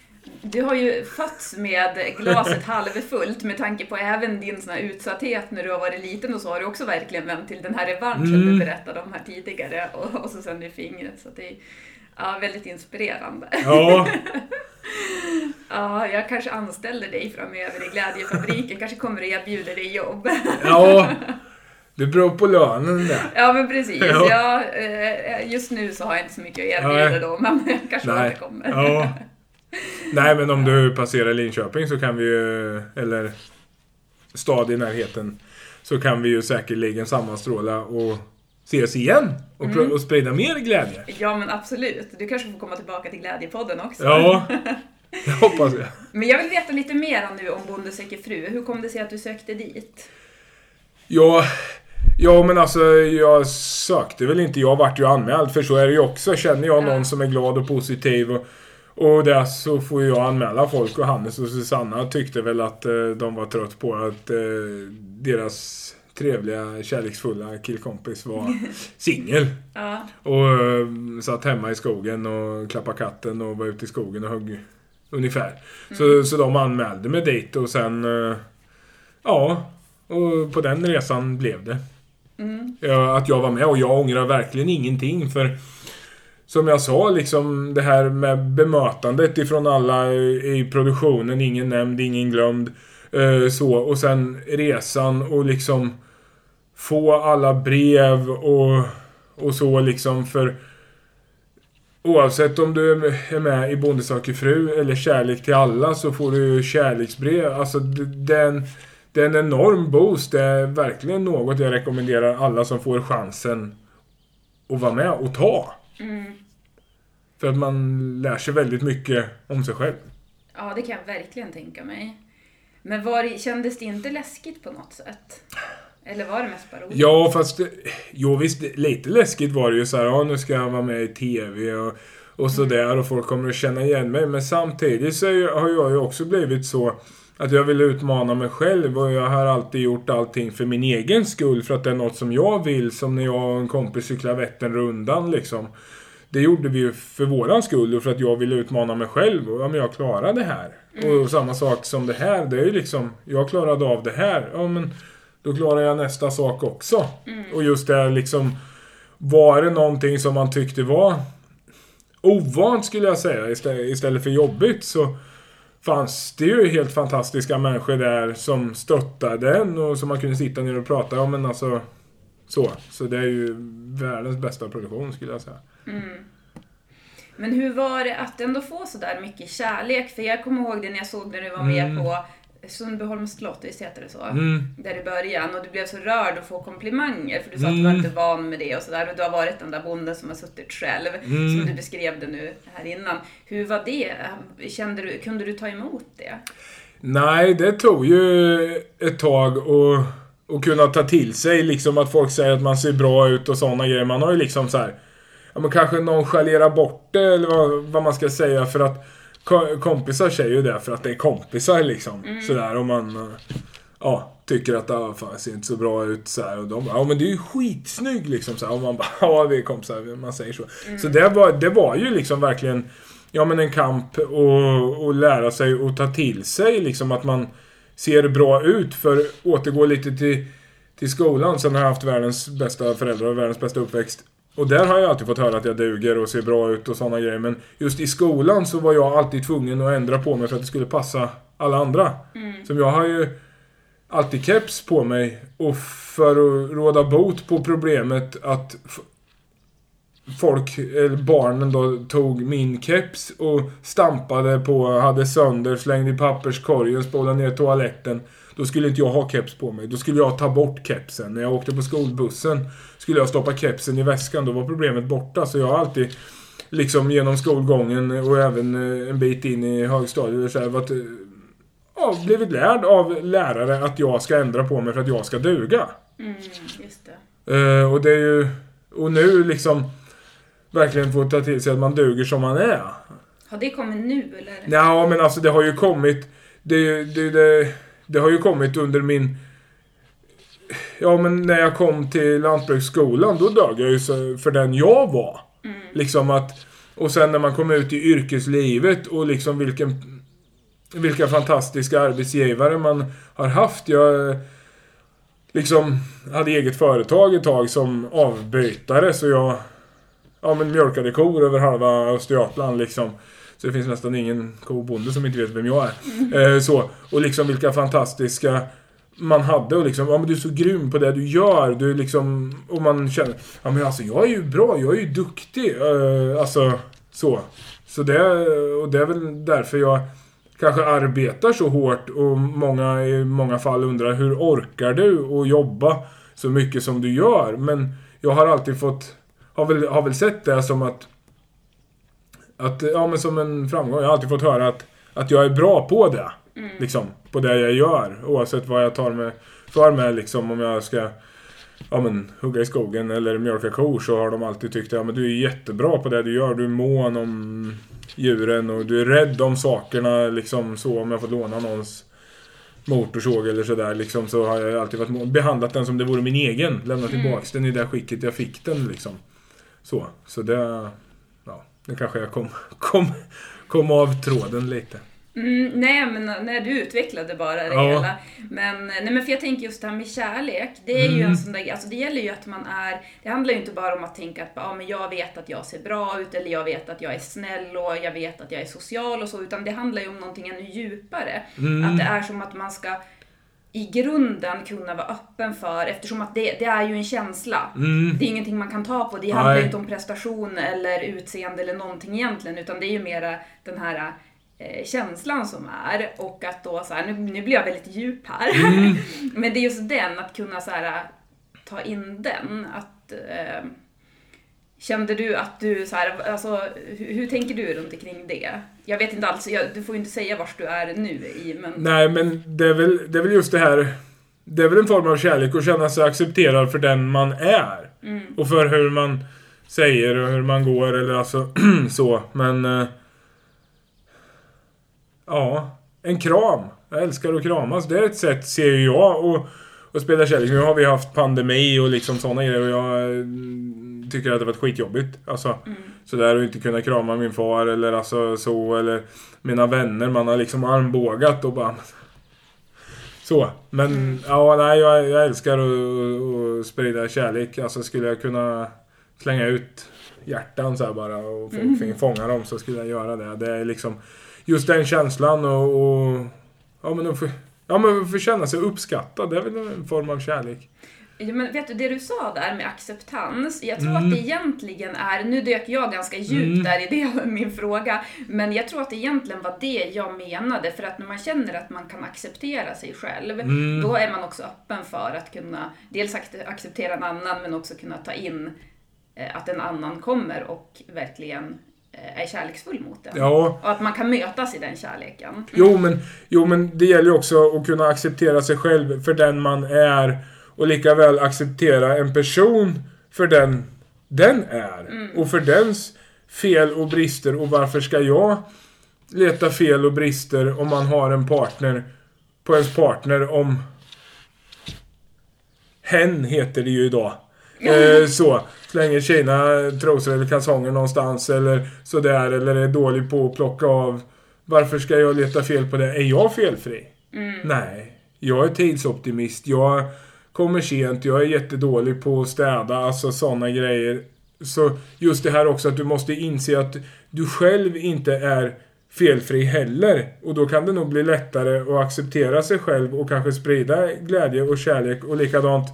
Du har ju fötts med glaset halvfullt med tanke på även din sån utsatthet när du har varit liten och så har du också verkligen vänt till den här revanschen
Mm.
du berättade om här tidigare och, och så sen i fingret. Så det är ja, väldigt inspirerande.
Ja,
Ja, jag kanske anställer dig framöver i Glädjefabriken, kanske kommer och erbjuder dig jobb.
ja. Det beror på lönen där.
Ja, men precis.
Ja.
Ja. eh, just nu så har jag inte så mycket att erbjuda
Nej.
då, men jag kanske
Nej.
återkommer.
Ja. Nej, men om du passerar Linköping så kan vi ju, eller stad i närheten, så kan vi ju säkerligen sammanstråla och ses igen och, pr- och sprida mer glädje.
Ja, men absolut. Du kanske får komma tillbaka till Glädjepodden också.
Ja, det hoppas jag.
Men jag vill veta lite mer nu om Bonde söker fru. Hur kom det sig att du sökte dit?
Ja, ja, men alltså jag sökte väl inte. Jag vart ju anmäld, för så är det ju också. Känner jag någon som är glad och positiv och, och där så får jag anmäla folk. Och Hannes och Susanna tyckte väl att eh, de var trött på att eh, deras trevliga, kärleksfulla killkompis var singel.
Ja.
Och eh, satt hemma i skogen och klappade katten och var ute i skogen och högg ungefär. Så, så de anmälde mig dit och sen... eh, Ja, och på den resan blev det.
Mm.
Att jag var med och jag ångrar verkligen ingenting för som jag sa, liksom det här med bemötandet ifrån alla i produktionen. Ingen nämnd, ingen glömd. Eh, så, och sen resan och liksom få alla brev och, och så liksom för Oavsett om du är med i Bonde fru eller Kärlek till alla så får du kärleksbrev. Alltså det är en, det är en enorm boost. Det är verkligen något jag rekommenderar alla som får chansen att vara med och ta.
Mm.
För att man lär sig väldigt mycket om sig själv.
Ja, det kan jag verkligen tänka mig. Men var, kändes det inte läskigt på något sätt? Eller var det mest bara roligt?
Ja, fast... Jo, visst. Lite läskigt var det ju så här. Ja, nu ska jag vara med i TV och, och sådär. Och folk kommer att känna igen mig. Men samtidigt så har jag ju också blivit så att jag vill utmana mig själv. Och jag har alltid gjort allting för min egen skull. För att det är något som jag vill. Som när jag och en kompis cyklade Vätternrundan liksom. Det gjorde vi ju för våran skull och för att jag ville utmana mig själv. Och ja, men jag klarade det här. Och samma sak som det här. Det är ju liksom, jag klarade av det här. Ja, men då klarar jag nästa sak också. Och just det liksom, var det någonting som man tyckte var ovant skulle jag säga istället för jobbigt så fanns det ju helt fantastiska människor där som stöttade en och som man kunde sitta ner och prata om. Men alltså, så. Så det är ju världens bästa produktion skulle jag säga.
Men hur var det att ändå få så där mycket kärlek? För jag kommer ihåg det när jag såg när du var med på Sundbyholms slott, visst heter det så?
Mm.
Där i början. Och du blev så rörd att få komplimanger. För du sa att du var
Mm.
inte van med det och sådär. Och du har varit den där bonden som har suttit själv.
Mm.
Som du beskrev det nu här innan. Hur var det? Kände du, kunde du ta emot det?
Nej, det tog ju ett tag att, att kunna ta till sig liksom att folk säger att man ser bra ut och sådana grejer. Man har ju liksom så här, ja men kanske nonchalerar bort det eller vad, vad man ska säga för att kompisar säger ju det för att det är kompisar liksom. Sådär om man eh, ja, tycker att ah, fan, ser inte så bra ut så här och de bara, ja men du är ju skitsnygg liksom så här, och man bara, ja vi är kompisar, man säger så. Så det var, det var ju liksom verkligen Ja men en kamp och, och lära sig och ta till sig liksom att man ser bra ut för återgå lite till, till skolan. Sen har jag haft världens bästa föräldrar och världens bästa uppväxt. Och där har jag alltid fått höra att jag duger och ser bra ut och sådana grejer. Men just i skolan så var jag alltid tvungen att ändra på mig för att det skulle passa alla andra. Som jag har ju alltid keps på mig. Och för att råda bot på problemet att folk, eller barnen då, tog min keps och stampade på, hade sönder, slängde i papperskorgen, spolade ner toaletten. Då skulle inte jag ha keps på mig. Då skulle jag ta bort kepsen. När jag åkte på skolbussen skulle jag stoppa kepsen i väskan. Då var problemet borta. Så jag har alltid, liksom genom skolgången och även eh, en bit in i högstadiet, så här, varit, eh, ja, blivit lärd av lärare att jag ska ändra på mig för att jag ska duga.
Mm, just det.
Eh, och det är ju... Och nu liksom verkligen få ta till sig att man duger som man är.
Har det kommit nu eller?
Ja, men alltså det har ju kommit... Det, det, det, det har ju kommit under min... Ja, men när jag kom till Lantbruksskolan, då dög jag ju för den jag var. Liksom att... Och sen när man kom ut i yrkeslivet och liksom vilken... Vilka fantastiska arbetsgivare man har haft. Jag liksom hade eget företag ett tag som avbytare så jag ja, men mjölkade kor över halva Östergötland liksom. Så det finns nästan ingen kobonde som inte vet vem jag är. Eh, så. Och liksom vilka fantastiska man hade och liksom, ja men du är så grym på det du gör. Du är liksom, och man känner, ja men alltså jag är ju bra, jag är ju duktig. Uh, alltså, så. Så det, och det är väl därför jag kanske arbetar så hårt och många i många fall undrar hur orkar du att jobba så mycket som du gör? Men jag har alltid fått, har väl, har väl sett det som att, att, ja men som en framgång. Jag har alltid fått höra att, att jag är bra på det. Liksom, på det jag gör. Oavsett vad jag tar med, för mig liksom om jag ska ja, men, hugga i skogen eller mjölka kor så har de alltid tyckt att ja, men du är jättebra på det du gör. Du är mån om djuren och du är rädd om sakerna. Liksom så om jag får låna någons motorsåg eller sådär liksom, så har jag alltid varit må- behandlat den som det vore min egen. Lämnat tillbaks den i det skicket jag fick den liksom. Så, så det... Ja, det kanske jag kom, kom, kom av tråden lite.
Mm, nej, men när du utvecklade bara det
Ja.
hela. Men, nej, men för jag tänker just det här med kärlek. Det är ju
Mm.
en sån där, alltså det gäller ju att man är, det handlar ju inte bara om att tänka att ja, men jag vet att jag ser bra ut eller jag vet att jag är snäll och jag vet att jag är social och så, utan det handlar ju om någonting ännu djupare.
Mm.
Att det är som att man ska i grunden kunna vara öppen för, eftersom att det, det är ju en känsla.
Mm.
Det är ingenting man kan ta på. Det handlar ju inte om prestation eller utseende eller någonting egentligen, utan det är ju mera den här känslan som är. Och att då så här, nu, nu blir jag väldigt djup här.
Mm.
Men det är just den, att kunna så här, ta in den. Att, eh, kände du att du, så här, alltså, hur, hur tänker du runt omkring det? Jag vet inte alls, jag, du får ju inte säga vars du är nu i, men...
Nej, men det är, väl, det är väl just det här. Det är väl en form av kärlek att känna sig accepterad för den man är.
Mm.
Och för hur man säger och hur man går eller alltså så. Men... ja, en kram. Jag älskar att kramas. Det är ett sätt, ser jag, att, att spela kärlek. Nu har vi haft pandemi och liksom sådana grejer och jag mm, tycker att det varit skitjobbigt. Alltså, sådär att inte kunna krama min far eller alltså så, eller mina vänner. Man har liksom armbågat och bara... Så. Men ja, nej, jag, jag älskar att, att sprida kärlek. Alltså skulle jag kunna slänga ut hjärtan så här bara och få, fånga dem så skulle jag göra det. Det är liksom just den känslan och, och ja men att få, ja, men få känna sig uppskattad. Det är väl en form av kärlek.
Ja, men vet du, det du sa där med acceptans, jag tror
Mm.
att det egentligen är, nu dök jag ganska djupt
Mm.
där i det, min fråga, men jag tror att det egentligen var det jag menade, för att när man känner att man kan acceptera sig själv,
Mm.
då är man också öppen för att kunna dels ac- acceptera en annan, men också kunna ta in eh, att en annan kommer och verkligen är kärleksfull mot en.
Ja,
Och att man kan mötas i den kärleken.
Jo men, jo, men det gäller ju också att kunna acceptera sig själv för den man är. Och lika väl acceptera en person för den den är. Och för dens fel och brister. Och varför ska jag leta fel och brister om man har en partner på ens partner om hen heter det ju idag. Eh, så. Slänger tjejerna trosor eller kalsonger någonstans eller sådär. Eller är dålig på att plocka av. Varför ska jag leta fel på det? Är jag felfri? Nej. Jag är tidsoptimist. Jag kommer sent. Jag är jättedålig på att städa. Alltså sådana grejer. Så just det här också att du måste inse att du själv inte är felfri heller. Och då kan det nog bli lättare att acceptera sig själv och kanske sprida glädje och kärlek och likadant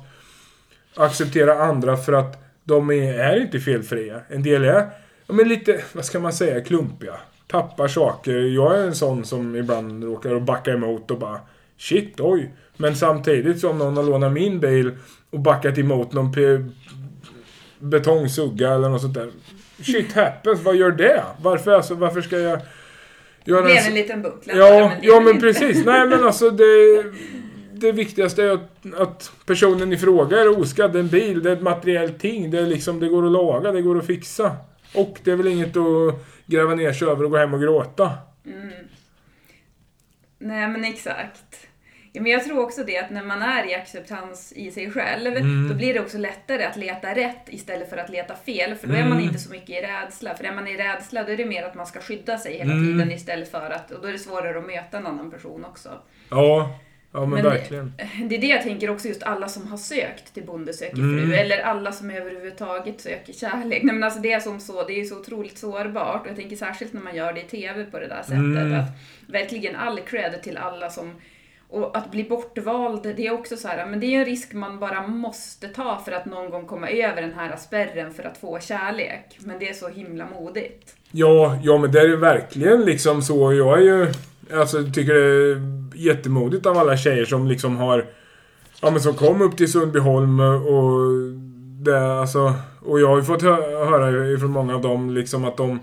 acceptera andra för att de är, är inte felfria. En del är, ja, men lite, vad ska man säga, klumpiga. Tappar saker. Jag är en sån som ibland råkar att backa emot och bara Shit, oj. Men samtidigt som någon har lånat min bil och backat emot någon betongsugga eller något sånt där. Shit happens, vad gör det? Varför, alltså, varför ska jag göra
Det blev
en
en liten buckla.
Ja,
det är
ja men precis. Nej men alltså det... Det viktigaste är att, att personen i fråga är oskadd. Det är en bil, det är ett materiellt ting. Det, är liksom, det går att laga, det går att fixa. Och det är väl inget att gräva ner sig över och gå hem och gråta.
Nej men exakt. Ja, men jag tror också det att när man är i acceptans i sig själv,
Mm.
då blir det också lättare att leta rätt istället för att leta fel. För då är man
Mm.
inte så mycket i rädsla. För är man i rädsla då är det mer att man ska skydda sig hela
Mm.
tiden istället för att, och då är det svårare att möta en annan person också.
Ja, ja men,
Men-
verkligen.
Det är det jag tänker också just alla som har sökt till Bonde söker fru,
Mm.
eller alla som överhuvudtaget söker kärlek. Nej men alltså det är som så, det är så otroligt sårbart och jag tänker särskilt när man gör det i TV på det där sättet.
Mm.
Att verkligen all cred till alla som och att bli bortvald, det är också så här, men det är en risk man bara måste ta för att någon gång komma över den här spärren för att få kärlek. Men det är så himla modigt.
Ja, ja men det är ju verkligen liksom så. Jag är ju... Alltså tycker det är jättemodigt av alla tjejer som liksom har... Ja men som kom upp till Sundbyholm och... Det, alltså, och jag har ju fått hö höra ifrån många av dem liksom att de...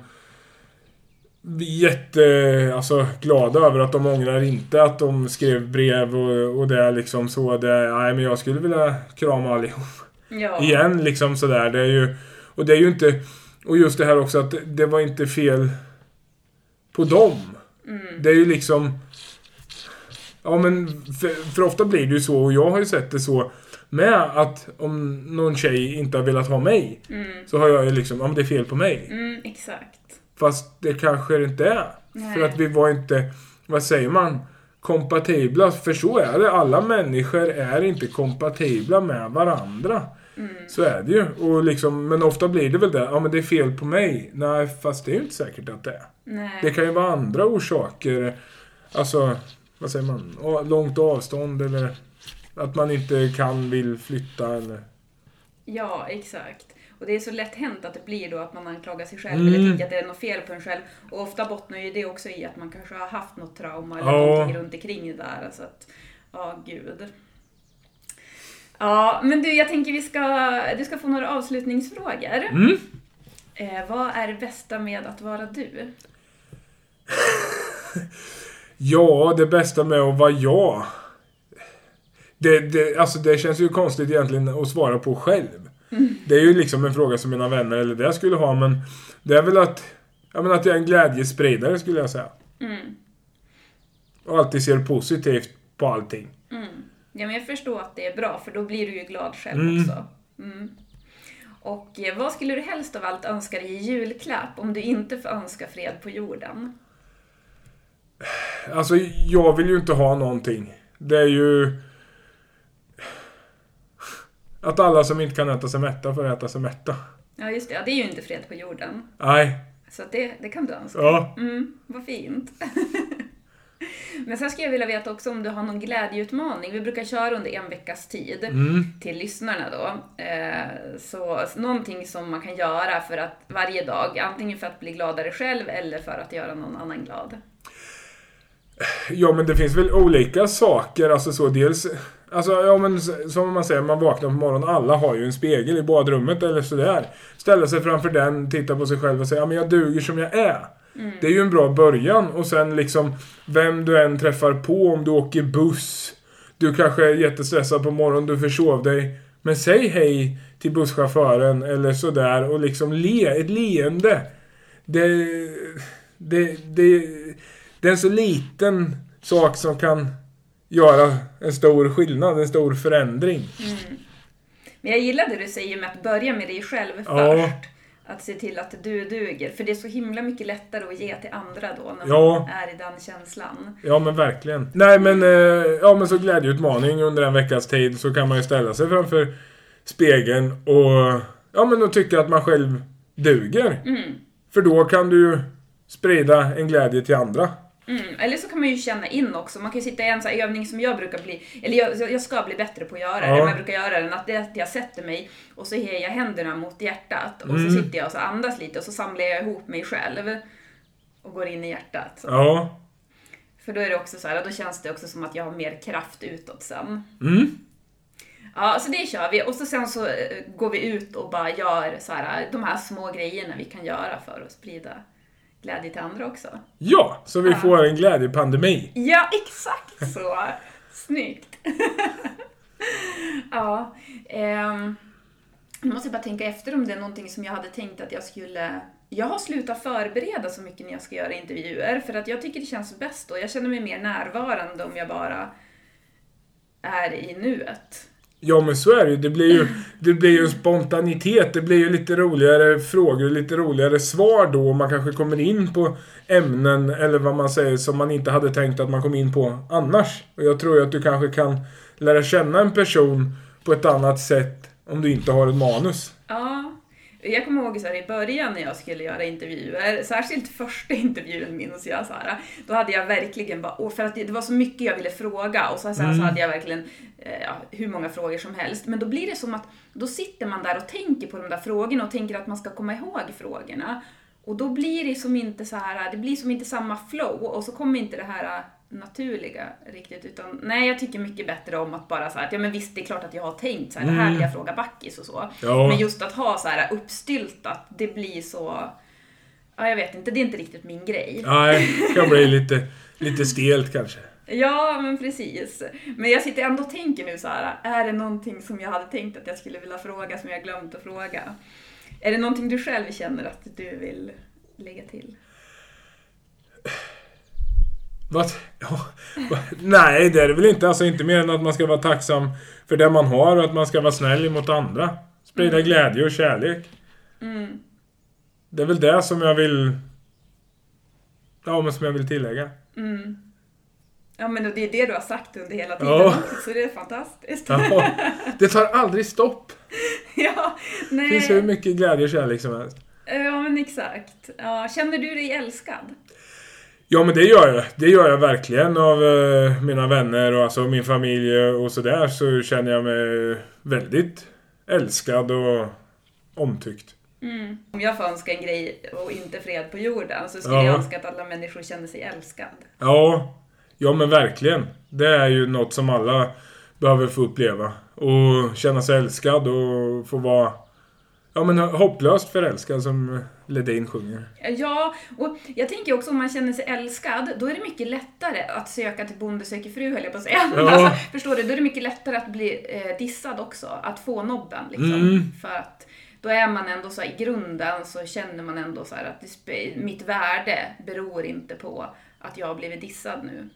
Jätte, alltså glada över att de ångrar inte att de skrev brev och, och det är liksom så. Det, nej men jag skulle vilja krama allihop
Ja.
igen liksom sådär. Det är ju... Och det är ju inte... Och just det här också att det var inte fel på dem. Det är ju liksom... Ja men för, för ofta blir det ju så och jag har ju sett det så med att om någon tjej inte har velat ha mig så har jag ju liksom, ja men det är fel på mig.
Mm, exakt.
Fast det kanske det inte är.
Nej.
För att vi var inte... vad säger man? Kompatibla. För så är det. Alla människor är inte kompatibla med varandra. Så är det ju. Och liksom, men ofta blir det väl det. Ja men det är fel på mig. Nej fast det är ju inte säkert att det är.
Nej.
Det kan ju vara andra orsaker. Alltså, vad säger man? Långt avstånd eller att man inte kan, vill flytta eller...
Ja, exakt. Och det är så lätt hänt att det blir då att man anklagar sig själv
Mm.
eller tänker att det är något fel på en själv. Och ofta bottnar ju det också i att man kanske har haft något trauma eller
Ja.
någonting runt omkring det där. Så att, ja, gud. Ja, men du, jag tänker vi ska, du ska få några avslutningsfrågor.
Mm.
Eh, vad är det bästa med att vara du?
Ja, det bästa med att vara jag. Det, det, alltså det känns ju konstigt egentligen att svara på själv. Det är ju liksom en fråga som mina vänner eller det skulle ha, men det är väl att, ja, men att jag är en glädjespridare skulle jag säga.
Mm.
Och alltid ser positivt på allting.
Mm. Ja, men jag förstår att det är bra, för då blir du ju glad själv
Mm.
också. Mm. Och eh, vad skulle du helst av allt önska dig i julklapp om du inte får önska fred på jorden?
Alltså, jag vill ju inte ha någonting. Det är ju... Att alla som inte kan äta sig mätta får äta sig mätta.
Ja, just det. Ja, det är ju inte fred på jorden.
Nej.
Så det, det kan du önska.
Ja.
Mm, vad fint. Men sen skulle jag vilja veta också om du har någon glädjeutmaning. Vi brukar köra under en veckas tid
Mm.
till lyssnarna då. Eh, så någonting som man kan göra för att varje dag, antingen för att bli gladare själv eller för att göra någon annan glad.
Ja, men det finns väl olika saker. Alltså så dels... Alltså, ja men som man säger, man vaknar på morgonen. Alla har ju en spegel i badrummet eller sådär. Ställa sig framför den, titta på sig själv och säga ja men jag duger som jag är. Det är ju en bra början. Och sen liksom, vem du än träffar på, om du åker buss. Du kanske är jättestressad på morgonen, du försov dig. Men säg hej till busschauffören eller sådär och liksom le, ett leende. Det, det, det, det är en så liten sak som kan göra en stor skillnad, en stor förändring.
Men jag gillar det du säger med att börja med dig själv
Ja.
först. Att se till att du duger. För det är så himla mycket lättare att ge till andra då när
Ja.
man är i den känslan.
Ja men verkligen. Nej men, eh, ja men så glädjeutmaning under en veckas tid så kan man ju ställa sig framför spegeln och ja men och tycka att man själv duger.
Mm.
För då kan du ju sprida en glädje till andra.
Mm. Eller så kan man ju känna in också. Man kan ju sitta i en sån här övning som jag brukar bli, eller jag, jag ska bli bättre på att göra,
Ja.
jag brukar göra den, att det är att jag sätter mig och så har jag händerna mot hjärtat och
Mm.
så sitter jag och så andas lite och så samlar jag ihop mig själv och går in i hjärtat. Så.
Ja.
För då är det också så här, då känns det också som att jag har mer kraft utåt sen.
Mm.
Ja, så det kör vi. Och så sen så eh, går vi ut och bara gör så här, de här små grejerna vi kan göra för att sprida glädje till andra också.
Ja, så vi
Ja.
får en glädjepandemi.
Ja, exakt så! Snyggt! ja, ehm, nu måste jag bara tänka efter om det är någonting som jag hade tänkt att jag skulle... Jag har slutat förbereda så mycket när jag ska göra intervjuer, för att jag tycker det känns bäst då. Jag känner mig mer närvarande om jag bara är i nuet.
Ja men så är det ju. Det blir ju, det blir ju en spontanitet. Det blir ju lite roligare frågor, lite roligare svar då. Man kanske kommer in på ämnen eller vad man säger som man inte hade tänkt att man kom in på annars. Och jag tror ju att du kanske kan lära känna en person på ett annat sätt om du inte har ett manus.
Ja, jag kommer ihåg så här, i början när jag skulle göra intervjuer, särskilt första intervjun minns jag, så här, då hade jag verkligen bara, för att det, det var så mycket jag ville fråga och så, sen så hade jag verkligen eh, ja, hur många frågor som helst. Men då blir det som att, då sitter man där och tänker på de där frågorna och tänker att man ska komma ihåg frågorna. Och då blir det som inte så här, det blir som inte samma flow och så kommer inte det här naturliga riktigt utan nej jag tycker mycket bättre om att bara så här, att ja men visst det är klart att jag har tänkt så här, det här vill jag fråga Backis och så.
Ja.
Men just att ha så här uppstyltat, det blir så, ja jag vet inte, det är inte riktigt min grej.
Nej, det kan bli lite, lite stelt kanske.
Ja, men precis. Men jag sitter ändå och tänker nu så här, är det någonting som jag hade tänkt att jag skulle vilja fråga som jag glömt att fråga? Är det någonting du själv känner att du vill lägga till?
Vad? Nej, det är det väl inte. Alltså inte mer än att man ska vara tacksam för det man har och att man ska vara snäll mot andra. Sprida glädje och kärlek.
Mm.
Det är väl det som jag vill... Ja, men som jag vill tillägga.
Mm. Ja, men det är det du har sagt under hela tiden
Ja.
så det är fantastiskt.
Ja, det tar aldrig stopp.
ja,
Det
nej.
finns hur mycket glädje och kärlek som helst.
Ja, men exakt. Ja, känner du dig älskad?
Ja men det gör jag. Det gör jag verkligen av eh, mina vänner och alltså min familj och sådär så känner jag mig väldigt älskad och omtyckt.
Mm. Om jag får önska en grej och inte fred på jorden så skulle
Ja.
jag önska att alla människor känner sig älskad.
Ja, ja men verkligen. Det är ju något som alla behöver få uppleva. Och känna sig älskad och få vara ja, men hopplöst förälskad som Ledin sjunger.
Ja, och jag tänker också om man känner sig älskad, då är det mycket lättare att söka till Bonde söker fru, höll jag på att säga.
Ja.
Alltså, förstår du? Då är det mycket lättare att bli eh, dissad också, att få nobben. Liksom.
Mm.
För att då är man ändå så här, i grunden så känner man ändå så att det, mitt värde beror inte på att jag har blivit dissad nu.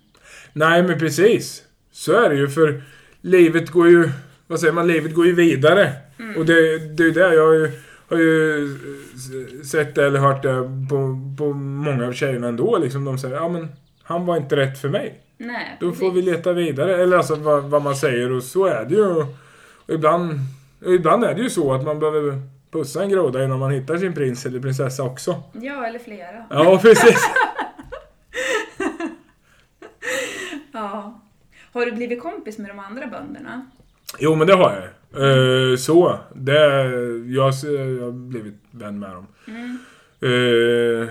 Nej men precis. Så är det ju för livet går ju, vad säger man, livet går ju vidare. Och det, det är det jag har ju, har ju eh, sett det eller hört det på, på många av tjejerna ändå liksom. De säger ja men han var inte rätt för mig.
Nej,
Då får vi leta vidare. Eller alltså vad, vad man säger och så är det ju. Och ibland, och ibland är det ju så att man behöver pussa en groda innan man hittar sin prins eller prinsessa också.
Ja, eller flera.
Ja precis.
Ja. Har du blivit kompis med de andra bönderna?
Jo men det har jag. Eh, så. Det, jag, jag har blivit vän med dem. Eh,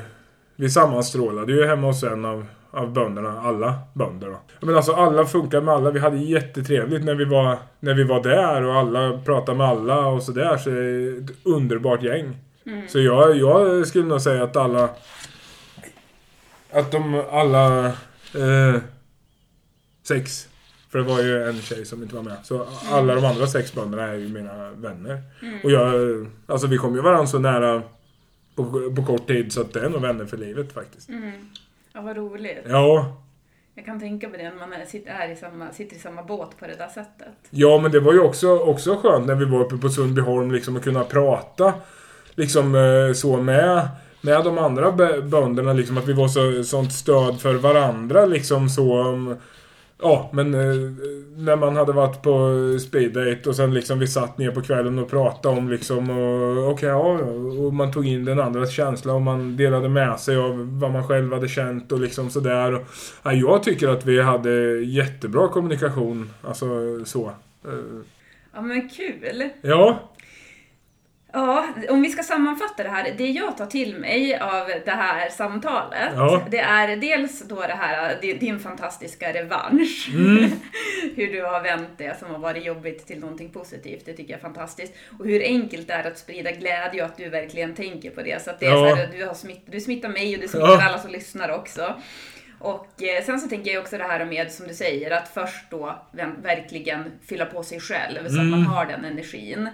vi sammanstrålade ju hemma hos en av, av bönderna. Alla bönder då. Men alltså alla funkar med alla. Vi hade jättetrevligt när vi var, när vi var där och alla pratade med alla och sådär. Så det är ett underbart gäng. Så jag, jag skulle nog säga att alla... Att de alla... Eh, sex. För det var ju en tjej som inte var med. Så alla de andra sex bönderna är ju mina vänner. Och jag... Alltså vi kom ju varandra så nära på, på kort tid så att det är nog vänner för livet faktiskt.
Mm. Ja, vad roligt.
Ja.
Jag kan tänka mig det när man sitter, är i samma, sitter i samma båt på det där sättet.
Ja, men det var ju också, också skönt när vi var uppe på Sundbyholm liksom att kunna prata liksom eh, så med, med de andra bö- bönderna liksom att vi var så, sånt stöd för varandra liksom så. Ja, men eh, när man hade varit på speeddate och sen liksom vi satt ner på kvällen och pratade om liksom och okej, ja, och man tog in den andras känsla och man delade med sig av vad man själv hade känt och liksom sådär. Och, ja, jag tycker att vi hade jättebra kommunikation, alltså så. Eh,
Ja, men kul!
Ja,
Ja, om vi ska sammanfatta det här. Det jag tar till mig av det här samtalet,
Ja.
det är dels då det här, di- din fantastiska revansch.
Mm.
hur du har vänt det som har varit jobbigt till någonting positivt, det tycker jag är fantastiskt. Och hur enkelt det är att sprida glädje och att du verkligen tänker på det. Så att det är
Ja.
så här, du, har smitt, du smittar mig och du smittar
Ja.
alla som lyssnar också. Och eh, sen så tänker jag också det här med, som du säger, att först då verkligen fylla på sig själv så att man
Mm.
har den energin.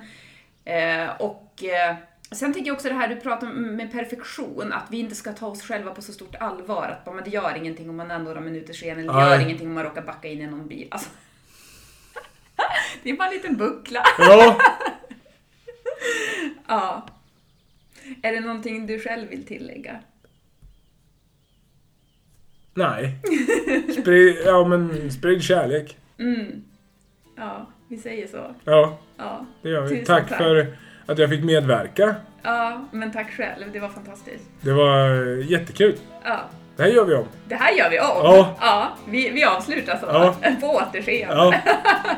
Eh, och eh, sen tänker jag också det här du pratar om med perfektion, att vi inte ska ta oss själva på så stort allvar. Att bara, men det gör ingenting om man är några minuter sen, eller det gör ingenting om man råkar backa in i någon bil. Alltså, det är bara en liten buckla.
ja.
Ja. Är det någonting du själv vill tillägga?
Nej. Sprid, ja men sprid kärlek.
Mm. Ja, vi säger så.
Ja,
Ja.
det gör vi. Tack,
tack.
för att jag fick medverka.
ja, men tack själv. Det var fantastiskt.
Det var eh, jättekul.
Ja.
Det här gör vi om.
Det här gör vi om.
Ja.
ja vi, vi avslutar så.
Ja.
På återseende.
Ja.